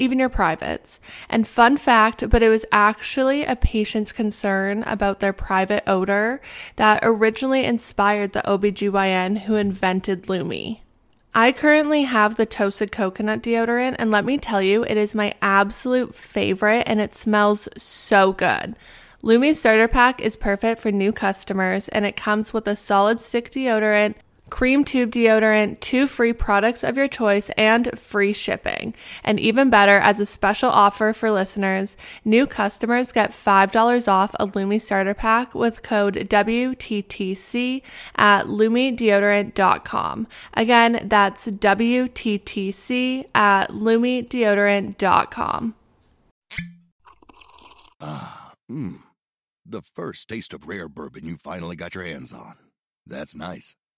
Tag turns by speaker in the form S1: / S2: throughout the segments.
S1: even your privates. And fun fact, but it was actually a patient's concern about their private odor that originally inspired the OBGYN who invented Lume. I currently have the toasted coconut deodorant, and let me tell you, it is my absolute favorite and it smells so good. Lume Starter Pack is perfect for new customers, and it comes with a solid stick deodorant, cream tube deodorant, two free products of your choice, and free shipping. And even better, as a special offer for listeners, new customers get $5 off a Lume starter pack with code WTTC at lumedeodorant.com. Again, that's WTTC at lumedeodorant.com.
S2: Ah, mmm. The first taste of rare bourbon you finally got your hands on. That's nice.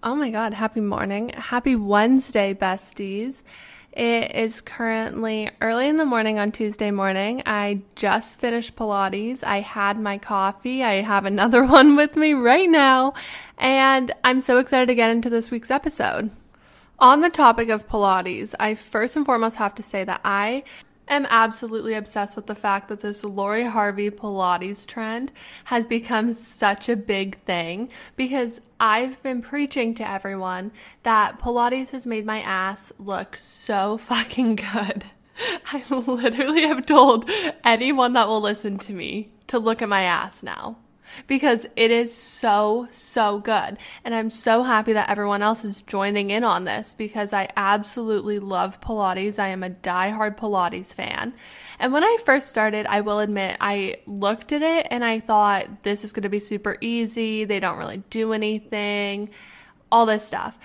S1: Oh my God, happy morning. Happy Wednesday, besties. It is currently early in the morning on Tuesday morning. I just finished Pilates. I had my coffee. I have another one with me right now. And I'm so excited to get into this week's episode. On the topic of Pilates, I first and foremost have to say that I am absolutely obsessed with the fact that this Lori Harvey Pilates trend has become such a big thing because I've been preaching to everyone that Pilates has made my ass look so fucking good. I literally have told anyone that will listen to me to look at my ass now because it is so, so good. And I'm so happy that everyone else is joining in on this because I absolutely love Pilates. I am a die-hard Pilates fan. And when I first started, I will admit, I looked at it and I thought this is going to be super easy. They don't really do anything, all this stuff.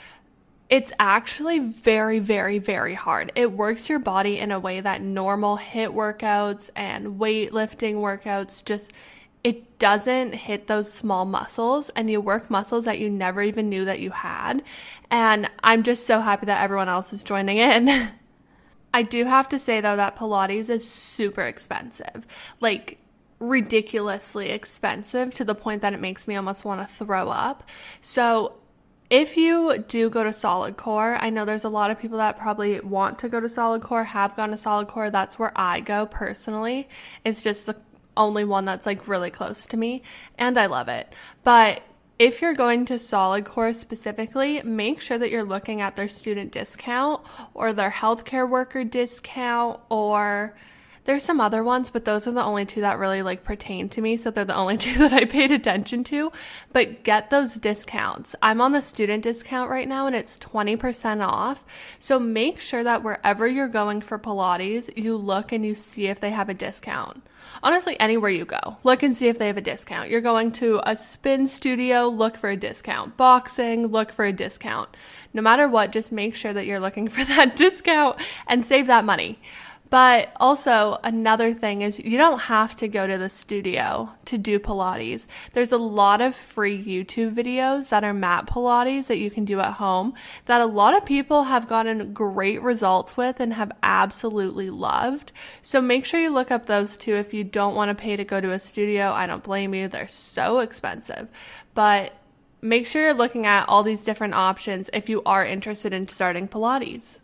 S1: It's actually very, very, very hard. It works your body in a way that normal HIIT workouts and weightlifting workouts just it doesn't hit those small muscles and you work muscles that you never even knew that you had. And I'm just so happy that everyone else is joining in. I do have to say though that Pilates is super expensive. Like ridiculously expensive to the point that it makes me almost want to throw up. So if you do go to solid core, I know there's a lot of people that probably want to go to solid core, have gone to solid core. That's where I go personally. It's just the only one that's like really close to me and I love it. But if you're going to solid core specifically, make sure that you're looking at their student discount or their healthcare worker discount or there's some other ones, but those are the only two that really like pertain to me. So they're the only two that I paid attention to. But get those discounts. I'm on the student discount right now and it's 20% off. So make sure that wherever you're going for Pilates, you look and you see if they have a discount. Honestly, anywhere you go, look and see if they have a discount. You're going to a spin studio, look for a discount. Boxing, look for a discount. No matter what, just make sure that you're looking for that discount and save that money. But also, another thing is you don't have to go to the studio to do Pilates. There's a lot of free YouTube videos that are mat Pilates that you can do at home that a lot of people have gotten great results with and have absolutely loved. So make sure you look up those too if you don't want to pay to go to a studio. I don't blame you, they're so expensive. But make sure you're looking at all these different options if you are interested in starting Pilates.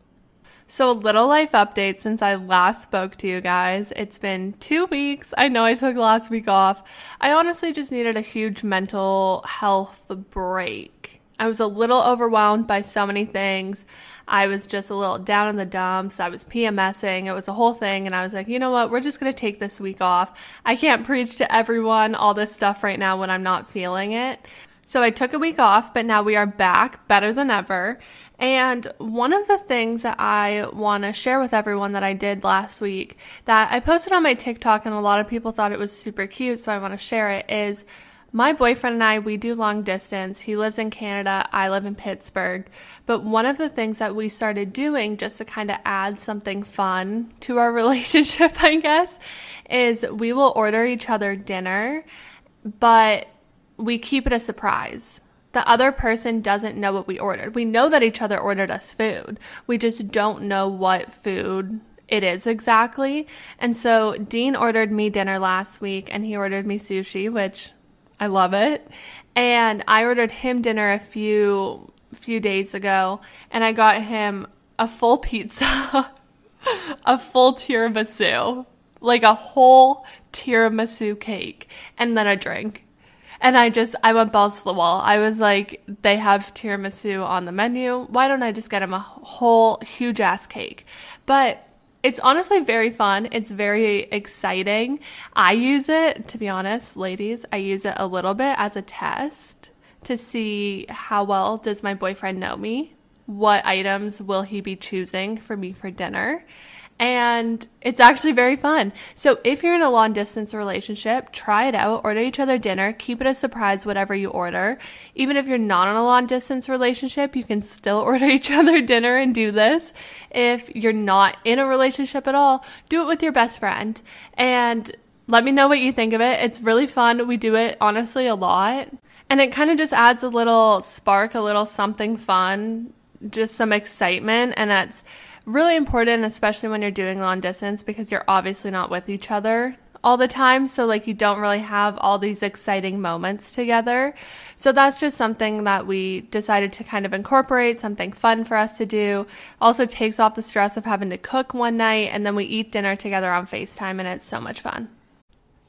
S1: So, a little life update since I last spoke to you guys. It's been two weeks. I know I took last week off. I honestly just needed a huge mental health break. I was a little overwhelmed by so many things. I was just a little down in the dumps. I was PMSing. It was a whole thing. And I was like, you know what? We're just going to take this week off. I can't preach to everyone all this stuff right now when I'm not feeling it. So I took a week off, but now we are back better than ever. And one of the things that I want to share with everyone that I did last week that I posted on my TikTok and a lot of people thought it was super cute, so I want to share it is my boyfriend and I, we do long distance. He lives in Canada, I live in Pittsburgh. But one of the things that we started doing just to kind of add something fun to our relationship, I guess, is we will order each other dinner, but we keep it a surprise. The other person doesn't know what we ordered. We know that each other ordered us food. We just don't know what food it is exactly. And so Dean ordered me dinner last week and he ordered me sushi, which I love it. And I ordered him dinner a few few days ago and I got him a full pizza, a full tiramisu, like a whole tiramisu cake and then a drink. And I just, I went balls to the wall. I was like, they have tiramisu on the menu. Why don't I just get him a whole huge ass cake? But it's honestly very fun. It's very exciting. I use it, to be honest, ladies, I use it a little bit as a test to see how well does my boyfriend know me? What items will he be choosing for me for dinner? And it's actually very fun. So if you're in a long distance relationship, try it out, order each other dinner, keep it a surprise whatever you order. Even if you're not in a long distance relationship, you can still order each other dinner and do this. If you're not in a relationship at all, do it with your best friend and let me know what you think of it. It's really fun. We do it honestly a lot. And it kind of just adds a little spark, a little something fun, just some excitement and that's really important, especially when you're doing long distance because you're obviously not with each other all the time. So, like, you don't really have all these exciting moments together. So, that's just something that we decided to kind of incorporate, something fun for us to do. Also, takes off the stress of having to cook one night and then we eat dinner together on FaceTime, and it's so much fun.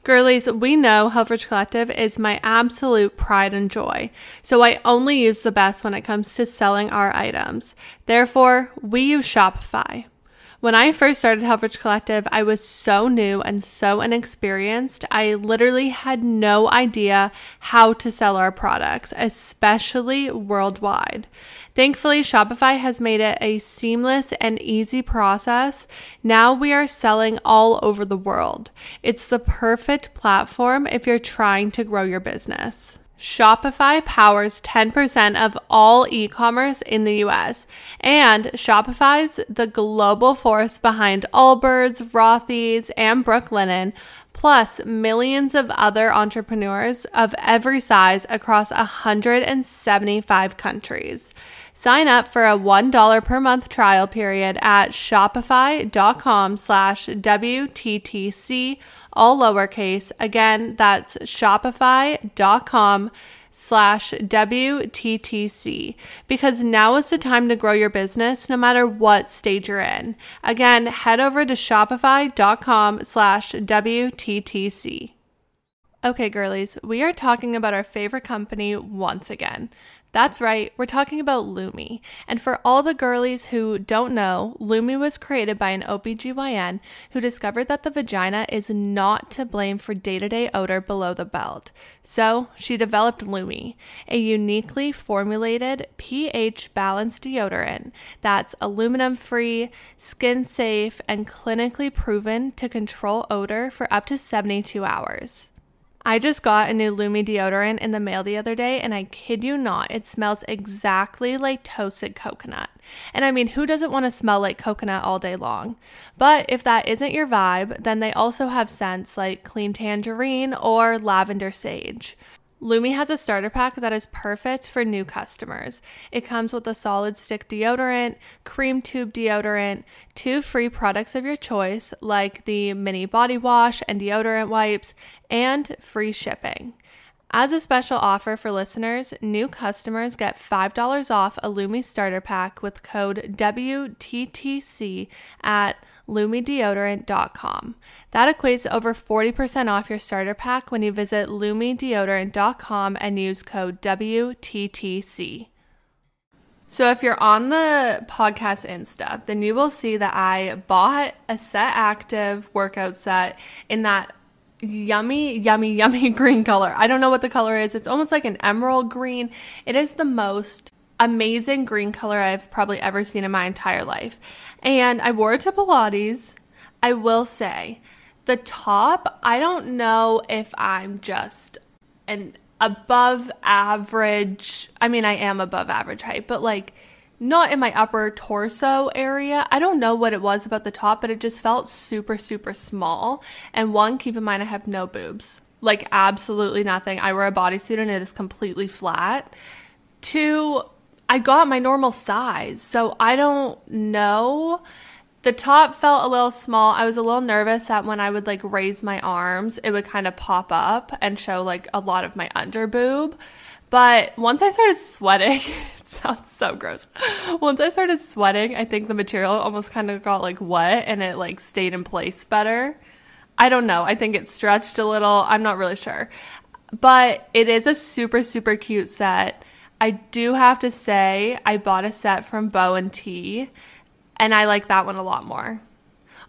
S1: Girlies, we know Helfrich Collective is my absolute pride and joy, so I only use the best when it comes to selling our items. Therefore, we use Shopify. When I first started Helfrich Collective, I was so new and so inexperienced. I literally had no idea how to sell our products, especially worldwide. Thankfully, Shopify has made it a seamless and easy process. Now we are selling all over the world. It's the perfect platform if you're trying to grow your business. Shopify powers 10% of all e commerce in the US, and Shopify's the global force behind Allbirds, Rothy's, and Brooklinen, plus millions of other entrepreneurs of every size across 175 countries. Sign up for a $1 per month trial period at shopify.com slash WTTC, all lowercase. Again, that's shopify.com slash WTTC because now is the time to grow your business no matter what stage you're in. Again, head over to shopify.com slash WTTC. Okay, girlies, we are talking about our favorite company once again. That's right, we're talking about Lume. And for all the girlies who don't know, Lume was created by an OBGYN who discovered that the vagina is not to blame for day to day odor below the belt. So she developed Lume, a uniquely formulated pH balanced deodorant that's aluminum free, skin safe, and clinically proven to control odor for up to 72 hours. I just got a new Lume deodorant in the mail the other day, and I kid you not, it smells exactly like toasted coconut. And I mean, who doesn't want to smell like coconut all day long? But if that isn't your vibe, then they also have scents like clean tangerine or lavender sage. Lume has a starter pack that is perfect for new customers. It comes with a solid stick deodorant, cream tube deodorant, two free products of your choice, like the mini body wash and deodorant wipes, and free shipping. As a special offer for listeners, new customers get $5 off a Lume starter pack with code WTTC at lumedeodorant.com. That equates to over 40% off your starter pack when you visit lumedeodorant.com and use code WTTC. So if you're on the podcast Insta, then you will see that I bought a set active workout set in that yummy, yummy, yummy green color. I don't know what the color is. It's almost like an emerald green. It is the most amazing green color I've probably ever seen in my entire life. And I wore it to Pilates. I will say, the top, I don't know if I'm just an above average. I mean, I am above average height, but like not in my upper torso area. I don't know what it was about the top, but it just felt super, super small. And one, keep in mind, I have no boobs. Like, absolutely nothing. I wear a bodysuit and it is completely flat. Two, I got my normal size. So I don't know the top felt a little small. I was a little nervous that when I would like raise my arms, it would kind of pop up and show like a lot of my under boob. But once I started sweating, sounds so gross. Once I started sweating, I think the material almost kind of got like wet and it like stayed in place better. I don't know. I think it stretched a little. I'm not really sure. But it is a super, super cute set. I do have to say, I bought a set from Bo and Tee and I like that one a lot more.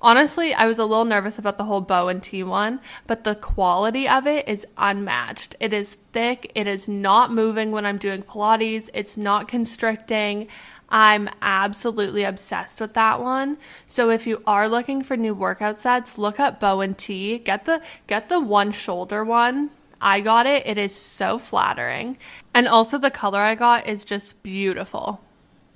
S1: Honestly, I was a little nervous about the whole Bo and Tee one, but the quality of it is unmatched. It is thick, it is not moving when I'm doing Pilates, it's not constricting. I'm absolutely obsessed with that one. So if you are looking for new workout sets, look up Bo and Tee. Get the get the one shoulder one. I got it. It is so flattering. And also the color I got is just beautiful.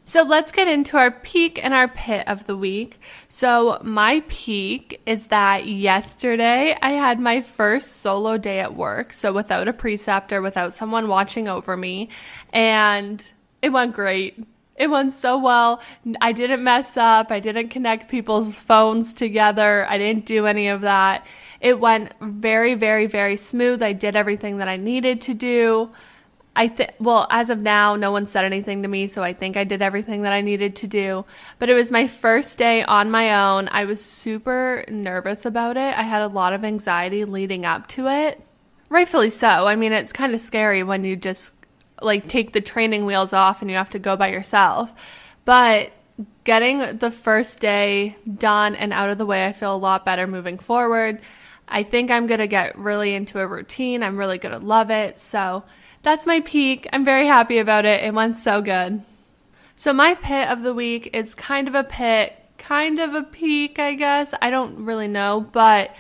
S1: So let's get into our peak and our pit of the week. So my peak is that yesterday I had my first solo day at work. So without a preceptor, without someone watching over me. And it went great. It went so well. I didn't mess up. I didn't connect people's phones together. I didn't do any of that. It went very, very, very smooth. I did everything that I needed to do. I think, well, as of now, no one said anything to me, so I think I did everything that I needed to do. But it was my first day on my own. I was super nervous about it. I had a lot of anxiety leading up to it. Rightfully so. I mean, it's kind of scary when you just like take the training wheels off and you have to go by yourself. But getting the first day done and out of the way, I feel a lot better moving forward. I think I'm going to get really into a routine. I'm really going to love it. So, that's my peak. I'm very happy about it. It went so good. So my pit of the week is kind of a pit, kind of a peak, I guess. I don't really know, but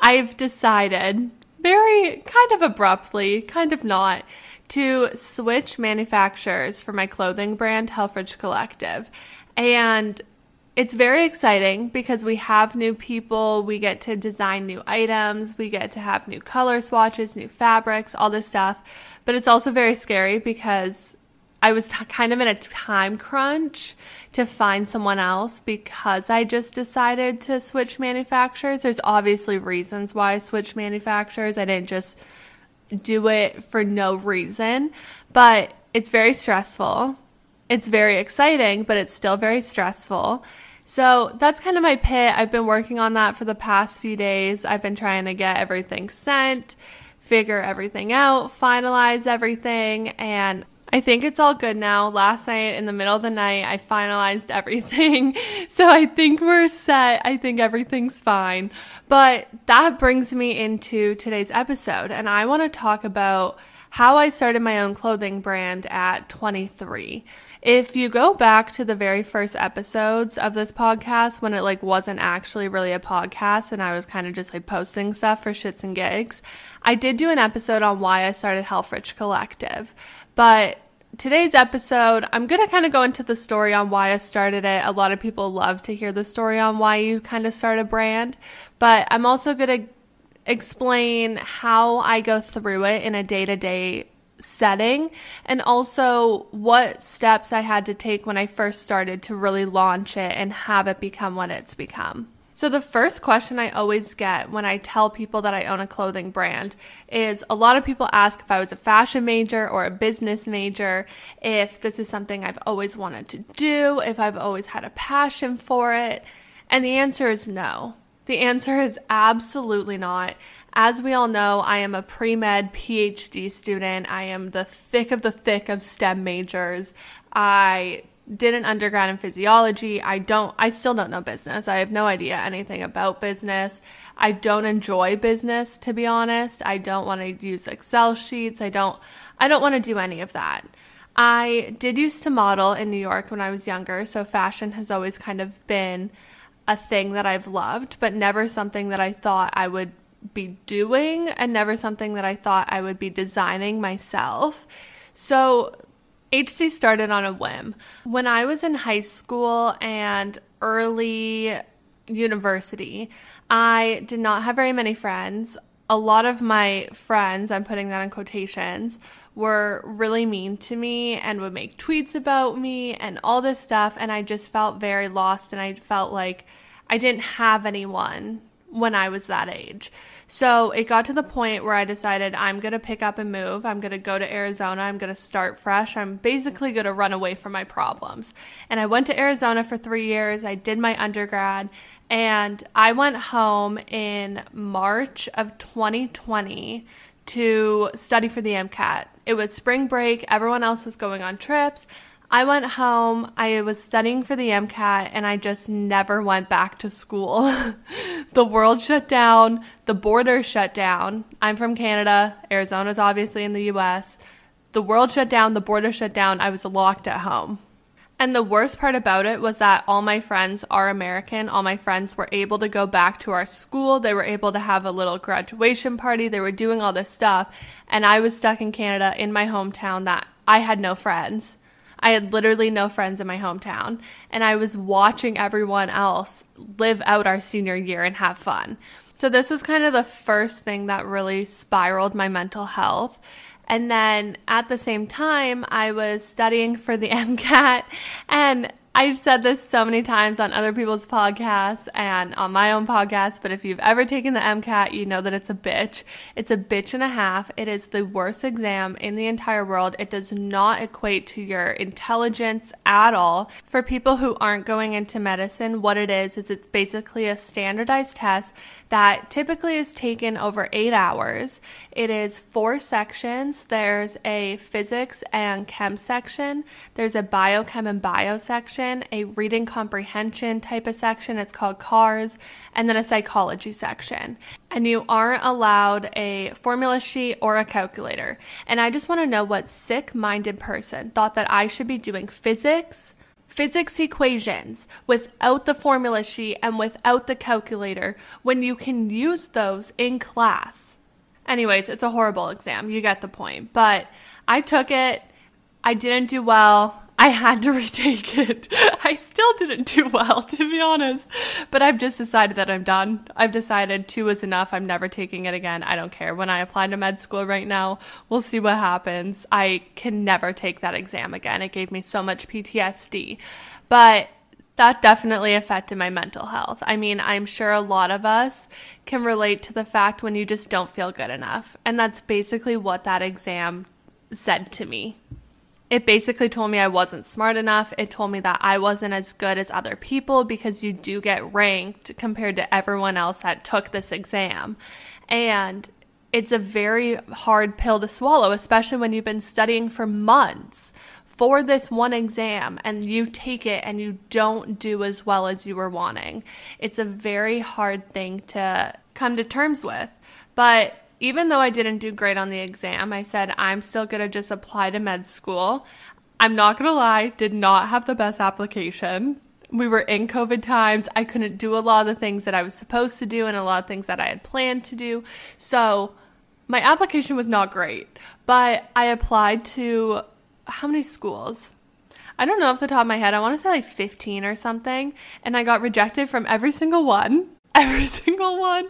S1: I've decided very kind of abruptly, kind of not, to switch manufacturers for my clothing brand, Helfrich Collective. And it's very exciting because we have new people, we get to design new items, we get to have new color swatches, new fabrics, all this stuff. But it's also very scary because I was t- kind of in a time crunch to find someone else because I just decided to switch manufacturers. There's obviously reasons why I switched manufacturers. I didn't just do it for no reason, but it's very stressful it's very exciting, but it's still very stressful. So that's kind of my pit. I've been working on that for the past few days. I've been trying to get everything sent, figure everything out, finalize everything, and I think it's all good now. Last night in the middle of the night, I finalized everything. So I think we're set. I think everything's fine. But that brings me into today's episode, and I want to talk about how I started my own clothing brand at 23. If you go back to the very first episodes of this podcast when it like wasn't actually really a podcast and I was kind of just like posting stuff for shits and gigs, I did do an episode on why I started Helfrich Collective. But today's episode, I'm going to kind of go into the story on why I started it. A lot of people love to hear the story on why you kind of start a brand, but I'm also going to explain how I go through it in a day to day setting and also what steps I had to take when I first started to really launch it and have it become what it's become. So, the first question I always get when I tell people that I own a clothing brand is a lot of people ask if I was a fashion major or a business major, if this is something I've always wanted to do, if I've always had a passion for it. And the answer is no. The answer is absolutely not. As we all know, I am a pre med PhD student. I am the thick of the thick of STEM majors. I did an undergrad in physiology. I don't, I still don't know business. I have no idea anything about business. I don't enjoy business, to be honest. I don't want to use Excel sheets. I don't, I don't want to do any of that. I did used to model in New York when I was younger, so fashion has always kind of been a thing that I've loved, but never something that I thought I would be doing and never something that I thought I would be designing myself. So HC started on a whim. When I was in high school and early university, I did not have very many friends. A lot of my friends, I'm putting that in quotations, were really mean to me and would make tweets about me and all this stuff. And I just felt very lost and I felt like I didn't have anyone when I was that age. So it got to the point where I decided I'm going to pick up and move. I'm going to go to Arizona. I'm going to start fresh. I'm basically going to run away from my problems. And I went to Arizona for three years. I did my undergrad and I went home in March of 2020 to study for the MCAT. It was spring break. Everyone else was going on trips. I went home, I was studying for the MCAT, and I just never went back to school. the world shut down, the border shut down. I'm from Canada, Arizona's obviously in the US. The world shut down, the border shut down, I was locked at home. And the worst part about it was that all my friends are American. All my friends were able to go back to our school. They were able to have a little graduation party. They were doing all this stuff. And I was stuck in Canada in my hometown that I had no friends. I had literally no friends in my hometown, and I was watching everyone else live out our senior year and have fun. So, this was kind of the first thing that really spiraled my mental health. And then at the same time, I was studying for the MCAT, and I've said this so many times on other people's podcasts and on my own podcast, but if you've ever taken the MCAT, you know that it's a bitch. It's a bitch and a half. It is the worst exam in the entire world. It does not equate to your intelligence at all. For people who aren't going into medicine, what it is is it's basically a standardized test that typically is taken over eight hours. It is four sections. There's a physics and chem section. There's a biochem and bio section section, a reading comprehension type of section, it's called CARS, and then a psychology section. And you aren't allowed a formula sheet or a calculator. And I just want to know what sick minded person thought that I should be doing physics physics equations without the formula sheet and without the calculator when you can use those in class. Anyways, it's a horrible exam. You get the point. But I took it. I didn't do well. I had to retake it. I still didn't do well, to be honest. But I've just decided that I'm done. I've decided two is enough. I'm never taking it again. I don't care. When I apply to med school right now, we'll see what happens. I can never take that exam again. It gave me so much PTSD. But that definitely affected my mental health. I mean, I'm sure a lot of us can relate to the fact when you just don't feel good enough. And that's basically what that exam said to me it basically told me I wasn't smart enough. It told me that I wasn't as good as other people because you do get ranked compared to everyone else that took this exam. And it's a very hard pill to swallow, especially when you've been studying for months for this one exam and you take it and you don't do as well as you were wanting. It's a very hard thing to come to terms with. But even though I didn't do great on the exam, I said I'm still going to just apply to med school. I'm not going to lie, did not have the best application. We were in COVID times. I couldn't do a lot of the things that I was supposed to do and a lot of things that I had planned to do. So my application was not great, but I applied to how many schools? I don't know off the top of my head. I want to say like 15 or something. And I got rejected from every single one. Every single one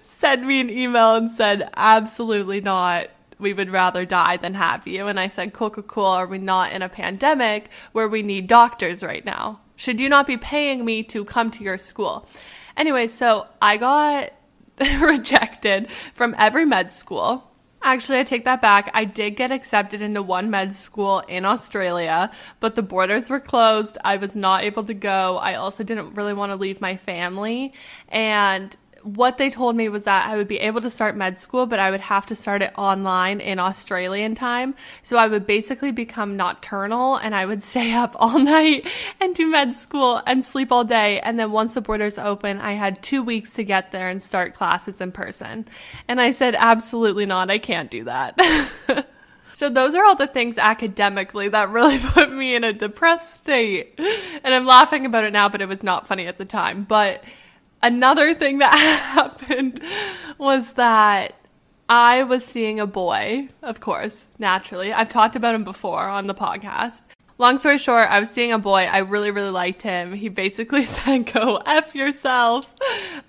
S1: sent me an email and said, absolutely not. We would rather die than have you. And I said, cool, cool, cool. Are we not in a pandemic where we need doctors right now? Should you not be paying me to come to your school? Anyway, so I got rejected from every med school. Actually, I take that back. I did get accepted into one med school in Australia, but the borders were closed. I was not able to go. I also didn't really want to leave my family. And what they told me was that I would be able to start med school, but I would have to start it online in Australian time. So I would basically become nocturnal and I would stay up all night and do med school and sleep all day. And then once the borders open, I had two weeks to get there and start classes in person. And I said, absolutely not. I can't do that. So those are all the things academically that really put me in a depressed state. And I'm laughing about it now, but it was not funny at the time. But another thing that happened was that I was seeing a boy, of course, naturally. I've talked about him before on the podcast. Long story short, I was seeing a boy. I really, really liked him. He basically said, Go F yourself.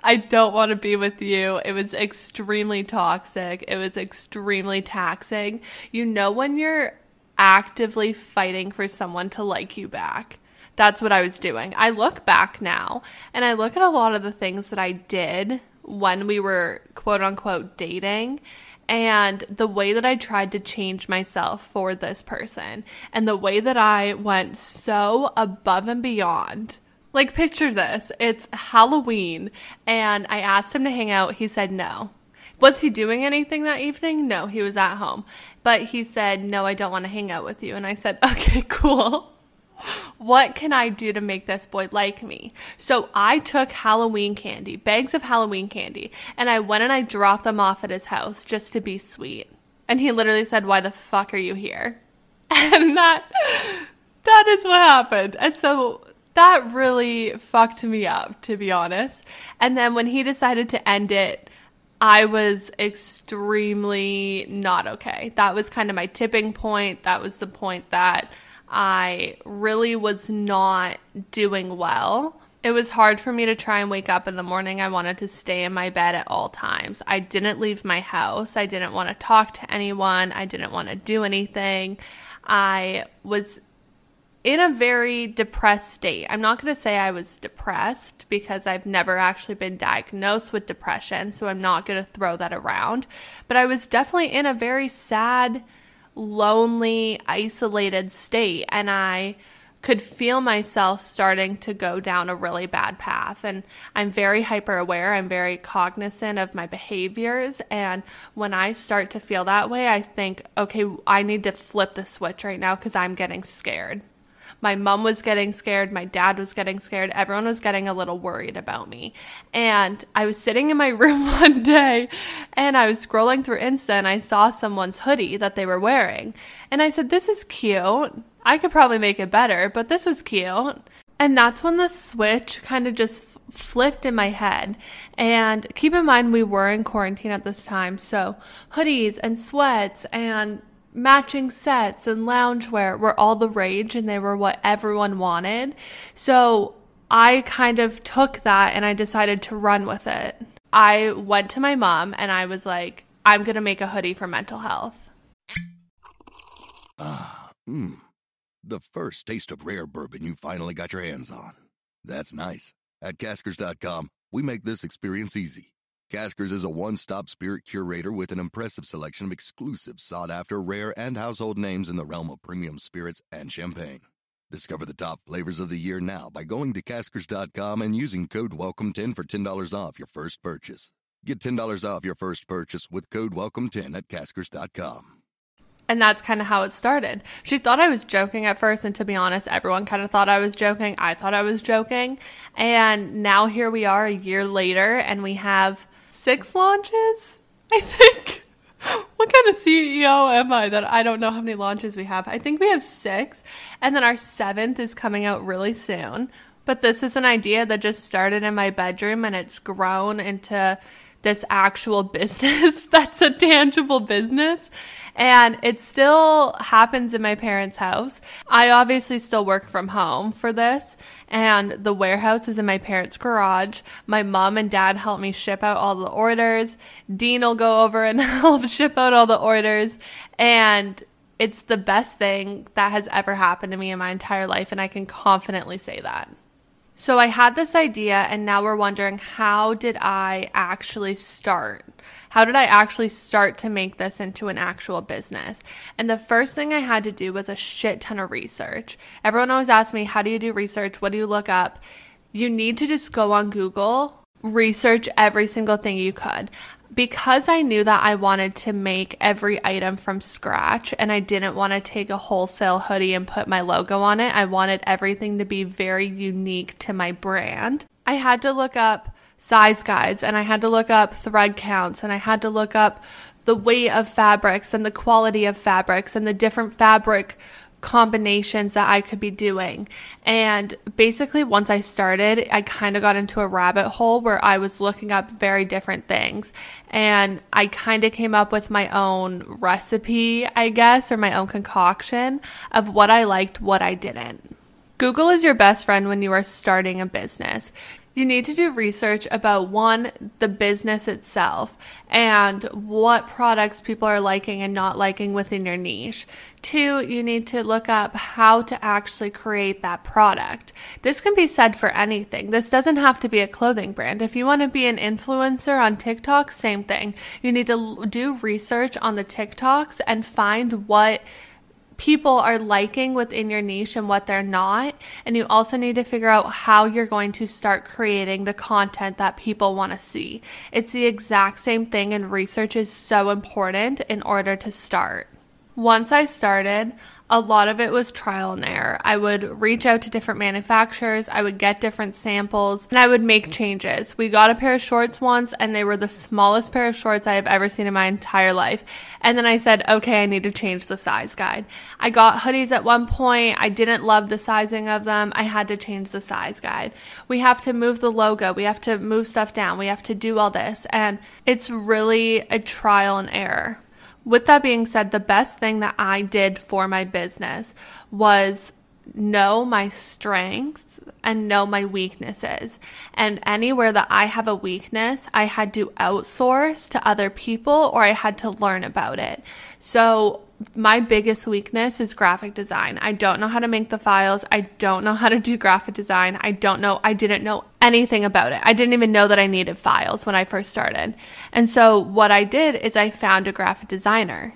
S1: I don't want to be with you. It was extremely toxic. It was extremely taxing. You know, when you're actively fighting for someone to like you back. That's what I was doing. I look back now and I look at a lot of the things that I did when we were quote unquote dating and the way that I tried to change myself for this person and the way that I went so above and beyond. Like, picture this it's Halloween, and I asked him to hang out. He said no. Was he doing anything that evening? No, he was at home. But he said, No, I don't want to hang out with you. And I said, Okay, cool what can I do to make this boy like me? So I took Halloween candy, bags of Halloween candy, and I went and I dropped them off at his house just to be sweet. And he literally said, Why the fuck are you here? And that that is what happened. And so that really fucked me up, to be honest. And then when he decided to end it, I was extremely not okay. That was kind of my tipping point. That was the point that I really was not doing well. It was hard for me to try and wake up in the morning. I wanted to stay in my bed at all times. I didn't leave my house. I didn't want to talk to anyone. I didn't want to do anything. I was in a very depressed state. I'm not going to say I was depressed because I've never actually been diagnosed with depression, so I'm not going to throw that around. But I was definitely in a very sad lonely, isolated state. And I could feel myself starting to go down a really bad path. And I'm very hyper aware. I'm very cognizant of my behaviors. And when I start to feel that way, I think, okay, I need to flip the switch right now because I'm getting scared. My mom was getting scared. My dad was getting scared. Everyone was getting a little worried about me. And I was sitting in my room one day and I was scrolling through Insta and I saw someone's hoodie that they were wearing. And I said, This is cute. I could probably make it better, but this was cute. And that's when the switch kind of just flipped in my head. And keep in mind, we were in quarantine at this time. So hoodies and sweats and matching sets and loungewear were all the rage and they were what everyone wanted. So I kind of took that and I decided to run with it. I went to my mom and I was like, I'm going to make a hoodie for mental health.
S2: Ah, mmm. The first taste of rare bourbon you finally got your hands on. That's nice. At caskers.com, we make this experience easy. Caskers is a one stop spirit curator with an impressive selection of exclusive, sought after, rare, and household names in the realm of premium spirits and champagne. Discover the top flavors of the year now by going to caskers.com and using code WELCOME10 for $10 off your first purchase. Get $10 off your first purchase with code WELCOME10 at caskers.com.
S1: And that's kind of how it started. She thought I was joking at first, and to be honest, everyone kind of thought I was joking. I thought I was joking. And now here we are a year later, and we have six launches, I think. what kind of CEO am I that I don't know how many launches we have? I think we have six, and then our seventh is coming out really soon. But this is an idea that just started in my bedroom and it's grown into this actual business that's a tangible business. And it still happens in my parents' house. I obviously still work from home for this, and the warehouse is in my parents' garage. My mom and dad help me ship out all the orders. Dean will go over and help ship out all the orders. And it's the best thing that has ever happened to me in my entire life, and I can confidently say that. So I had this idea and now we're wondering how did I actually start? How did I actually start to make this into an actual business? And the first thing I had to do was a shit ton of research. Everyone always asks me, how do you do research? What do you look up? You need to just go on Google research every single thing you could. Because I knew that I wanted to make every item from scratch and I didn't want to take a wholesale hoodie and put my logo on it, I wanted everything to be very unique to my brand. I had to look up size guides and I had to look up thread counts and I had to look up the weight of fabrics and the quality of fabrics and the different fabric combinations that I could be doing. And basically, once I started, I kind of got into a rabbit hole where I was looking up very different things. And I kind of came up with my own recipe, I guess, or my own concoction of what I liked, what I didn't. Google is your best friend when you are starting a business. You need to do research about one, the business itself and what products people are liking and not liking within your niche. Two, you need to look up how to actually create that product. This can be said for anything. This doesn't have to be a clothing brand. If you want to be an influencer on TikTok, same thing. You need to do research on the TikToks and find what people are liking within your niche and what they're not. And you also need to figure out how you're going to start creating the content that people want to see. It's the exact same thing, and research is so important in order to start. Once I started, a lot of it was trial and error. I would reach out to different manufacturers, I would get different samples, and I would make changes. We got a pair of shorts once, and they were the smallest pair of shorts I have ever seen in my entire life. And then I said, okay, I need to change the size guide. I got hoodies at one point. I didn't love the sizing of them. I had to change the size guide. We have to move the logo. We have to move stuff down. We have to do all this. And it's really a trial and error. With that being said, the best thing that I did for my business was know my strengths and know my weaknesses. And anywhere that I have a weakness, I had to outsource to other people or I had to learn about it. So my biggest weakness is graphic design. I don't know how to make the files. I don't know how to do graphic design. I don't know. I didn't know anything about it. I didn't even know that I needed files when I first started. And so what I did is I found a graphic designer.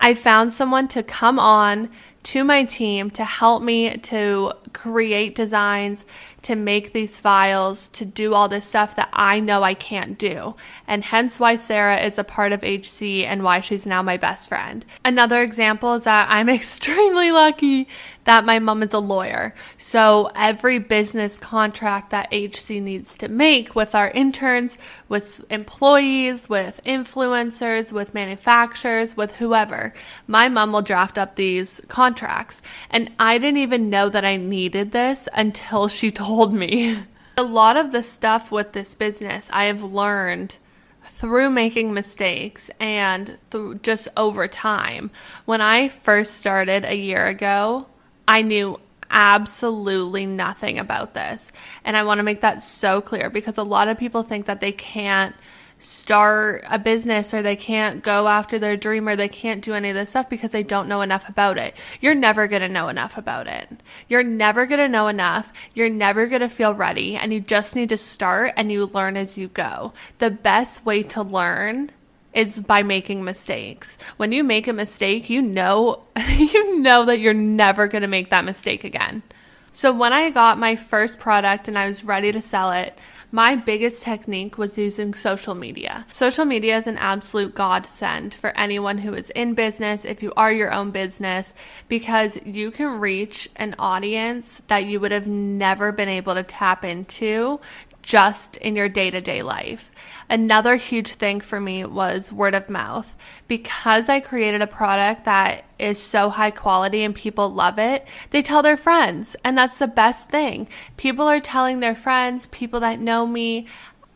S1: I found someone to come on to my team to help me to create designs, to make these files, to do all this stuff that I know I can't do. And hence why Sarah is a part of HC and why she's now my best friend. Another example is that I'm extremely lucky that my mom is a lawyer. So every business contract that HC needs to make with our interns, with employees, with influencers, with manufacturers, with whoever, my mom will draft up these contracts. And I didn't even know that I needed this until she told me. A lot of the stuff with this business I have learned through making mistakes and th- just over time. When I first started a year ago, I knew absolutely nothing about this. And I want to make that so clear because a lot of people think that they can't start a business or they can't go after their dream or they can't do any of this stuff because they don't know enough about it. You're never going to know enough about it. You're never going to know enough. You're never going to feel ready and you just need to start and you learn as you go. The best way to learn is by making mistakes. When you make a mistake, you know you know that you're never going to make that mistake again. So when I got my first product and I was ready to sell it, my biggest technique was using social media. Social media is an absolute godsend for anyone who is in business, if you are your own business, because you can reach an audience that you would have never been able to tap into just in your day to day life. Another huge thing for me was word of mouth. Because I created a product that is so high quality and people love it, they tell their friends. And that's the best thing. People are telling their friends, people that know me.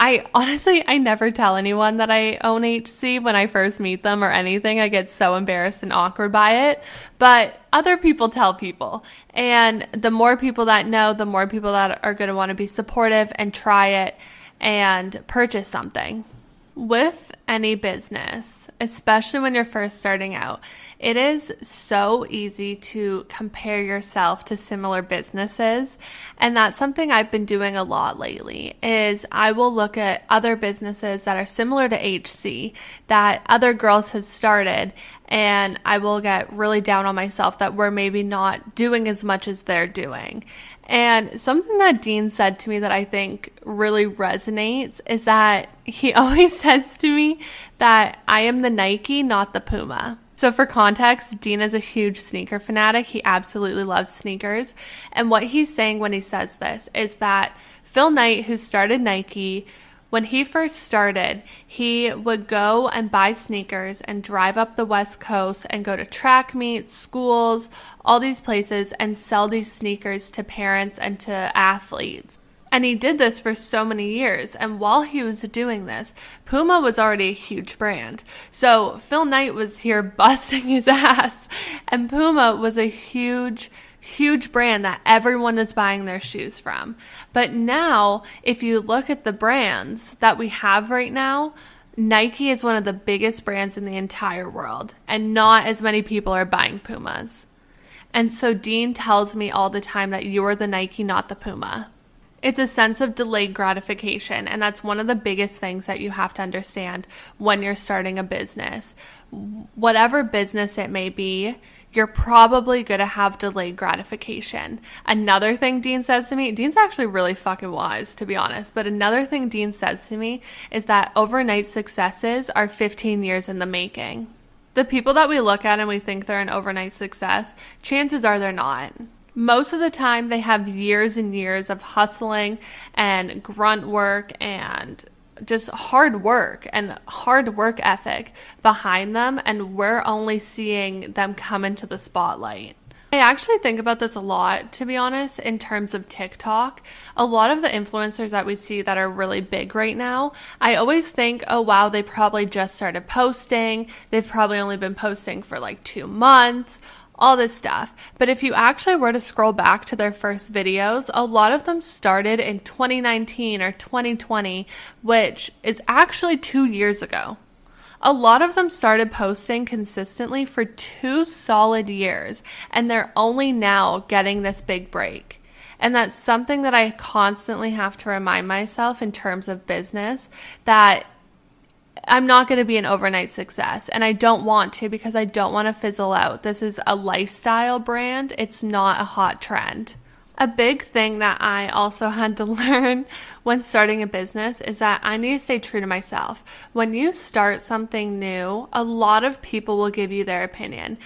S1: I honestly, I never tell anyone that I own HC when I first meet them or anything. I get so embarrassed and awkward by it. But other people tell people. And the more people that know, the more people that are going to want to be supportive and try it and purchase something. With any business, especially when you're first starting out, it is so easy to compare yourself to similar businesses. And that's something I've been doing a lot lately is I will look at other businesses that are similar to HC that other girls have started and I will get really down on myself that we're maybe not doing as much as they're doing. And something that Dean said to me that I think really resonates is that he always says to me that I am the Nike, not the Puma. So, for context, Dean is a huge sneaker fanatic. He absolutely loves sneakers. And what he's saying when he says this is that Phil Knight, who started Nike, when he first started, he would go and buy sneakers and drive up the West Coast and go to track meets, schools, all these places and sell these sneakers to parents and to athletes. And he did this for so many years. And while he was doing this, Puma was already a huge brand. So Phil Knight was here busting his ass. And Puma was a huge, huge brand that everyone is buying their shoes from. But now, if you look at the brands that we have right now, Nike is one of the biggest brands in the entire world, and not as many people are buying Pumas. And so Dean tells me all the time that you're the Nike, not the Puma. It's a sense of delayed gratification. And that's one of the biggest things that you have to understand when you're starting a business. Whatever business it may be, you're probably going to have delayed gratification. Another thing Dean says to me, Dean's actually really fucking wise, to be honest. But another thing Dean says to me is that overnight successes are 15 years in the making. The people that we look at and we think they're an overnight success, chances are they're not most of the time they have years and years of hustling and grunt work and just hard work and hard work ethic behind them and we're only seeing them come into the spotlight. I actually think about this a lot, to be honest, in terms of TikTok. A lot of the influencers that we see that are really big right now, I always think, oh wow, they probably just started posting. They've probably only been posting for like two months all this stuff. But if you actually were to scroll back to their first videos, a lot of them started in 2019 or 2020, which is actually two years ago. A lot of them started posting consistently for two solid years, and they're only now getting this big break. And that's something that I constantly have to remind myself in terms of business that I'm not going to be an overnight success and I don't want to because I don't want to fizzle out. This is a lifestyle brand, it's not a hot trend. A big thing that I also had to learn when starting a business is that I need to stay true to myself. When you start something new, a lot of people will give you their opinion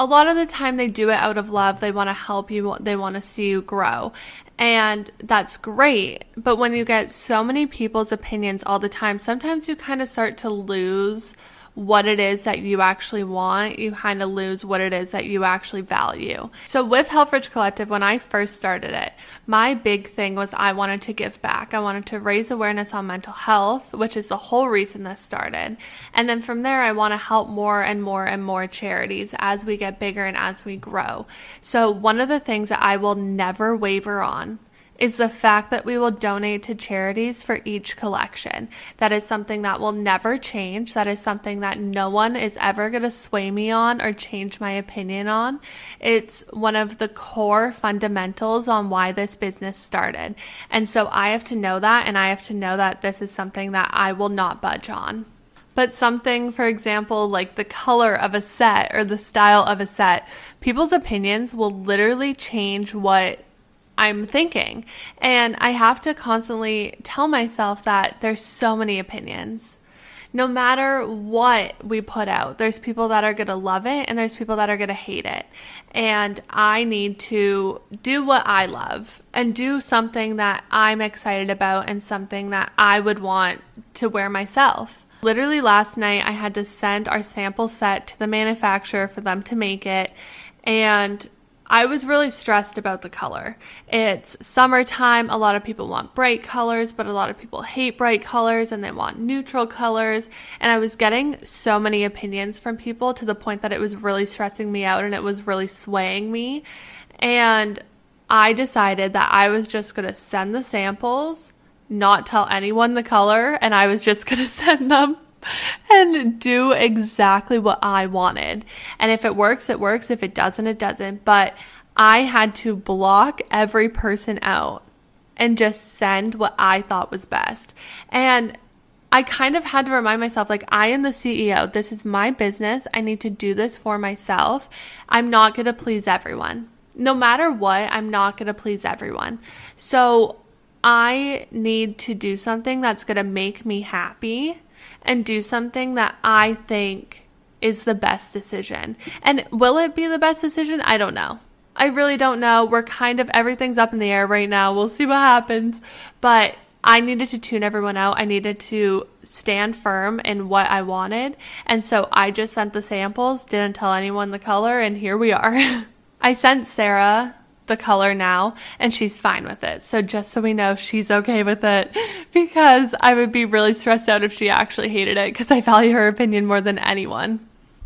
S1: a lot of the time they do it out of love. They want to help you, they want to see you grow. And that's great. But when you get so many people's opinions all the time, sometimes you kind of start to lose what it is that you actually want, you kind of lose what it is that you actually value. So with Helfrich Collective, when I first started it, my big thing was I wanted to give back. I wanted to raise awareness on mental health, which is the whole reason this started. And then from there, I want to help more and more and more charities as we get bigger and as we grow. So one of the things that I will never waver on is the fact that we will donate to charities for each collection. That is something that will never change. That is something that no one is ever going to sway me on or change my opinion on. It's one of the core fundamentals on why this business started. And so I have to know that, and I have to know that this is something that I will not budge on but something, for example, like the color of a set or the style of a set, people's opinions will literally change what I'm thinking. And I have to constantly tell myself that there's so many opinions. No matter what we put out, there's people that are going to love it and there's people that are going to hate it. And I need to do what I love and do something that I'm excited about and something that I would want to wear myself. Literally last night, I had to send our sample set to the manufacturer for them to make it. And I was really stressed about the color. It's summertime. A lot of people want bright colors, but a lot of people hate bright colors and they want neutral colors. And I was getting so many opinions from people to the point that it was really stressing me out and it was really swaying me. And I decided that I was just going to send the samples, not tell anyone the color, and I was just going to send them and do exactly what I wanted. And if it works, it works. If it doesn't, it doesn't. But I had to block every person out and just send what I thought was best. And I kind of had to remind myself, like, I am the CEO. This is my business. I need to do this for myself. I'm not going to please everyone. No matter what, I'm not going to please everyone. So I need to do something that's going to make me happy and do something that I think is the best decision. And will it be the best decision? I don't know. I really don't know. We're kind of, everything's up in the air right now. We'll see what happens. But I needed to tune everyone out. I needed to stand firm in what I wanted. And so I just sent the samples, didn't tell anyone the color, and here we are. I sent Sarah the color now and she's fine with it. So just so we know she's okay with it because I would be really stressed out if she actually hated it because I value her opinion more than anyone.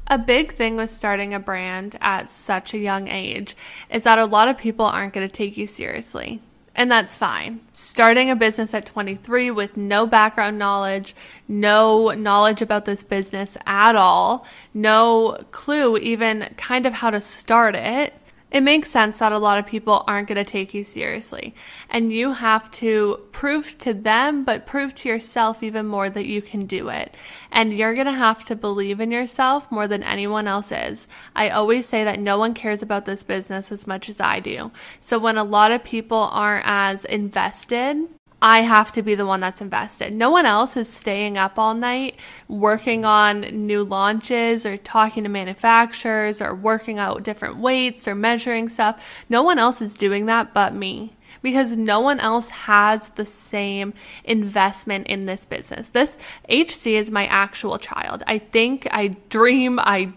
S1: A big thing with starting a brand at such a young age is that a lot of people aren't going to take you seriously. And that's fine. Starting a business at 23 with no background knowledge, no knowledge about this business at all, no clue even kind of how to start it, it makes sense that a lot of people aren't going to take you seriously. And you have to prove to them, but prove to yourself even more that you can do it. And you're going to have to believe in yourself more than anyone else is. I always say that no one cares about this business as much as I do. So when a lot of people aren't as invested, I have to be the one that's invested. No one else is staying up all night working on new launches or talking to manufacturers or working out different weights or measuring stuff. No one else is doing that but me because no one else has the same investment in this business. This HC is my actual child. I think, I dream, I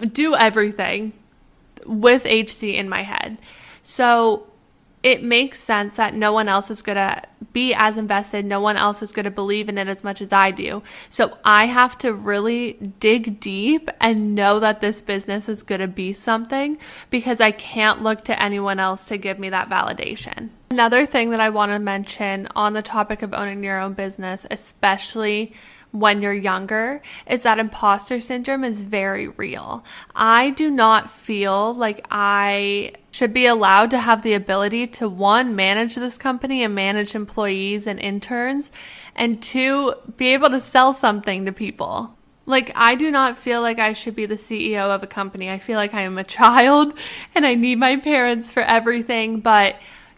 S1: do everything with HC in my head. So it makes sense that no one else is going to be as invested. No one else is going to believe in it as much as I do. So I have to really dig deep and know that this business is going to be something because I can't look to anyone else to give me that validation. Another thing that I want to mention on the topic of owning your own business, especially when you're younger is that imposter syndrome is very real. I do not feel like I should be allowed to have the ability to one, manage this company and manage employees and interns, and two, be able to sell something to people. Like, I do not feel like I should be the CEO of a company. I feel like I am a child and I need my parents for everything, but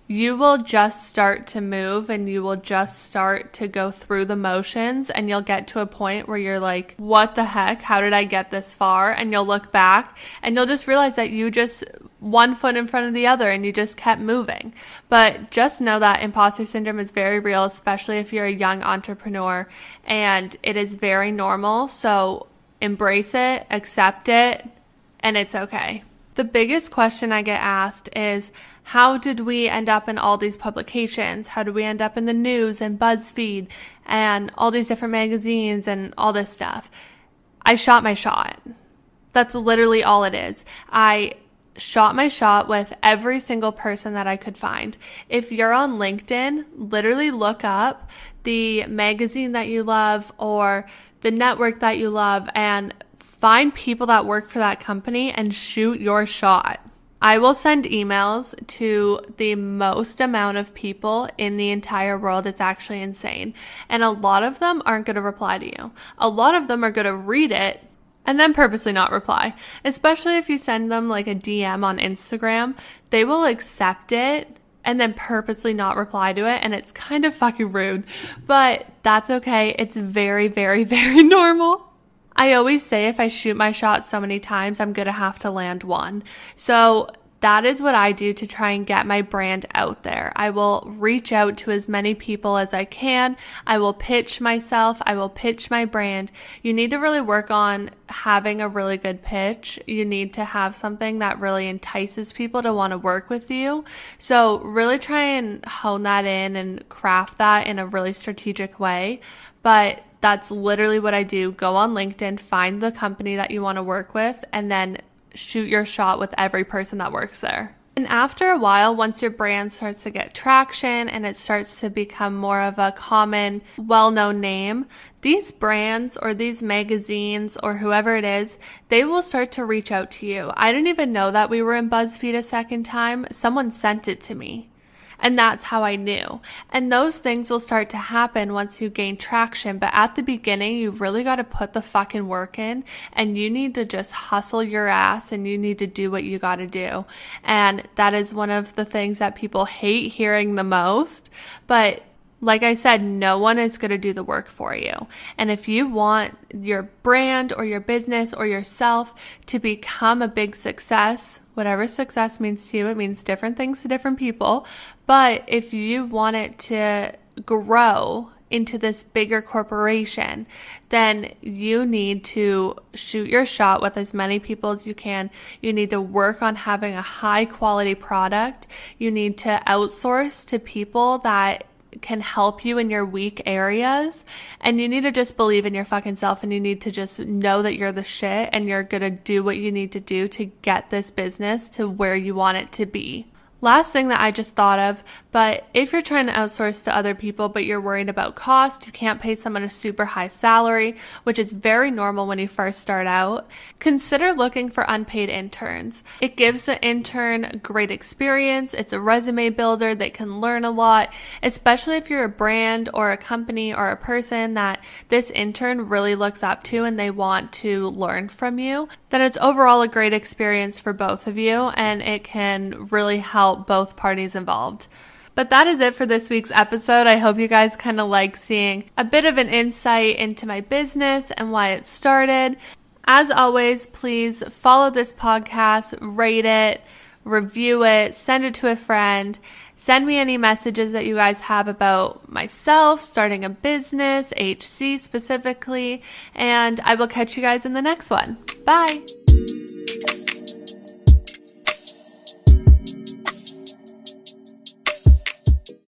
S1: you will just start to move and you will just start to go through the motions and you'll get to a point where you're like, what the heck? How did I get this far? And you'll look back and you'll just realize that you just one foot in front of the other and you just kept moving. But just know that imposter syndrome is very real, especially if you're a young entrepreneur and it is very normal. So embrace it, accept it, and it's okay. The biggest question I get asked is, how did we end up in all these publications? How did we end up in the news and BuzzFeed and all these different magazines and all this stuff? I shot my shot. That's literally all it is. I shot my shot with every single person that I could find. If you're on LinkedIn, literally look up the magazine that you love or the network that you love and find people that work for that company and shoot your shot. I will send emails to the most amount of people in the entire world. It's actually insane. And a lot of them aren't going to reply to you. A lot of them are going to read it and then purposely not reply. Especially if you send them like a DM on Instagram, they will accept it and then purposely not reply to it. And it's kind of fucking rude, but that's okay. It's very, very, very normal. I always say if I shoot my shot so many times, I'm going to have to land one. So that is what I do to try and get my brand out there. I will reach out to as many people as I can. I will pitch myself. I will pitch my brand. You need to really work on having a really good pitch. You need to have something that really entices people to want to work with you. So really try and hone that in and craft that in a really strategic way. But that's literally what I do. Go on LinkedIn, find the company that you want to work with, and then shoot your shot with every person that works there. And after a while, once your brand starts to get traction and it starts to become more of a common, well known name, these brands or these magazines or whoever it is, they will start to reach out to you. I didn't even know that we were in BuzzFeed a second time. Someone sent it to me. And that's how I knew. And those things will start to happen once you gain traction. But at the beginning, you really got to put the fucking work in and you need to just hustle your ass and you need to do what you got to do. And that is one of the things that people hate hearing the most. But like I said, no one is going to do the work for you. And if you want your brand or your business or yourself to become a big success, whatever success means to you, it means different things to different people. But if you want it to grow into this bigger corporation, then you need to shoot your shot with as many people as you can. You need to work on having a high quality product. You need to outsource to people that can help you in your weak areas. And you need to just believe in your fucking self and you need to just know that you're the shit and you're going to do what you need to do to get this business to where you want it to be. Last thing that I just thought of, but if you're trying to outsource to other people, but you're worried about cost, you can't pay someone a super high salary, which is very normal when you first start out, consider looking for unpaid interns. It gives the intern great experience. It's a resume builder. They can learn a lot, especially if you're a brand or a company or a person that this intern really looks up to and they want to learn from you. Then it's overall a great experience for both of you and it can really help help both parties involved. But that is it for this week's episode. I hope you guys kind of like seeing a bit of an insight into my business and why it started. As always, please follow this podcast, rate it, review it, send it to a friend. Send me any messages that you guys have about myself, starting a business, HC specifically, and I will catch you guys in the next one. Bye.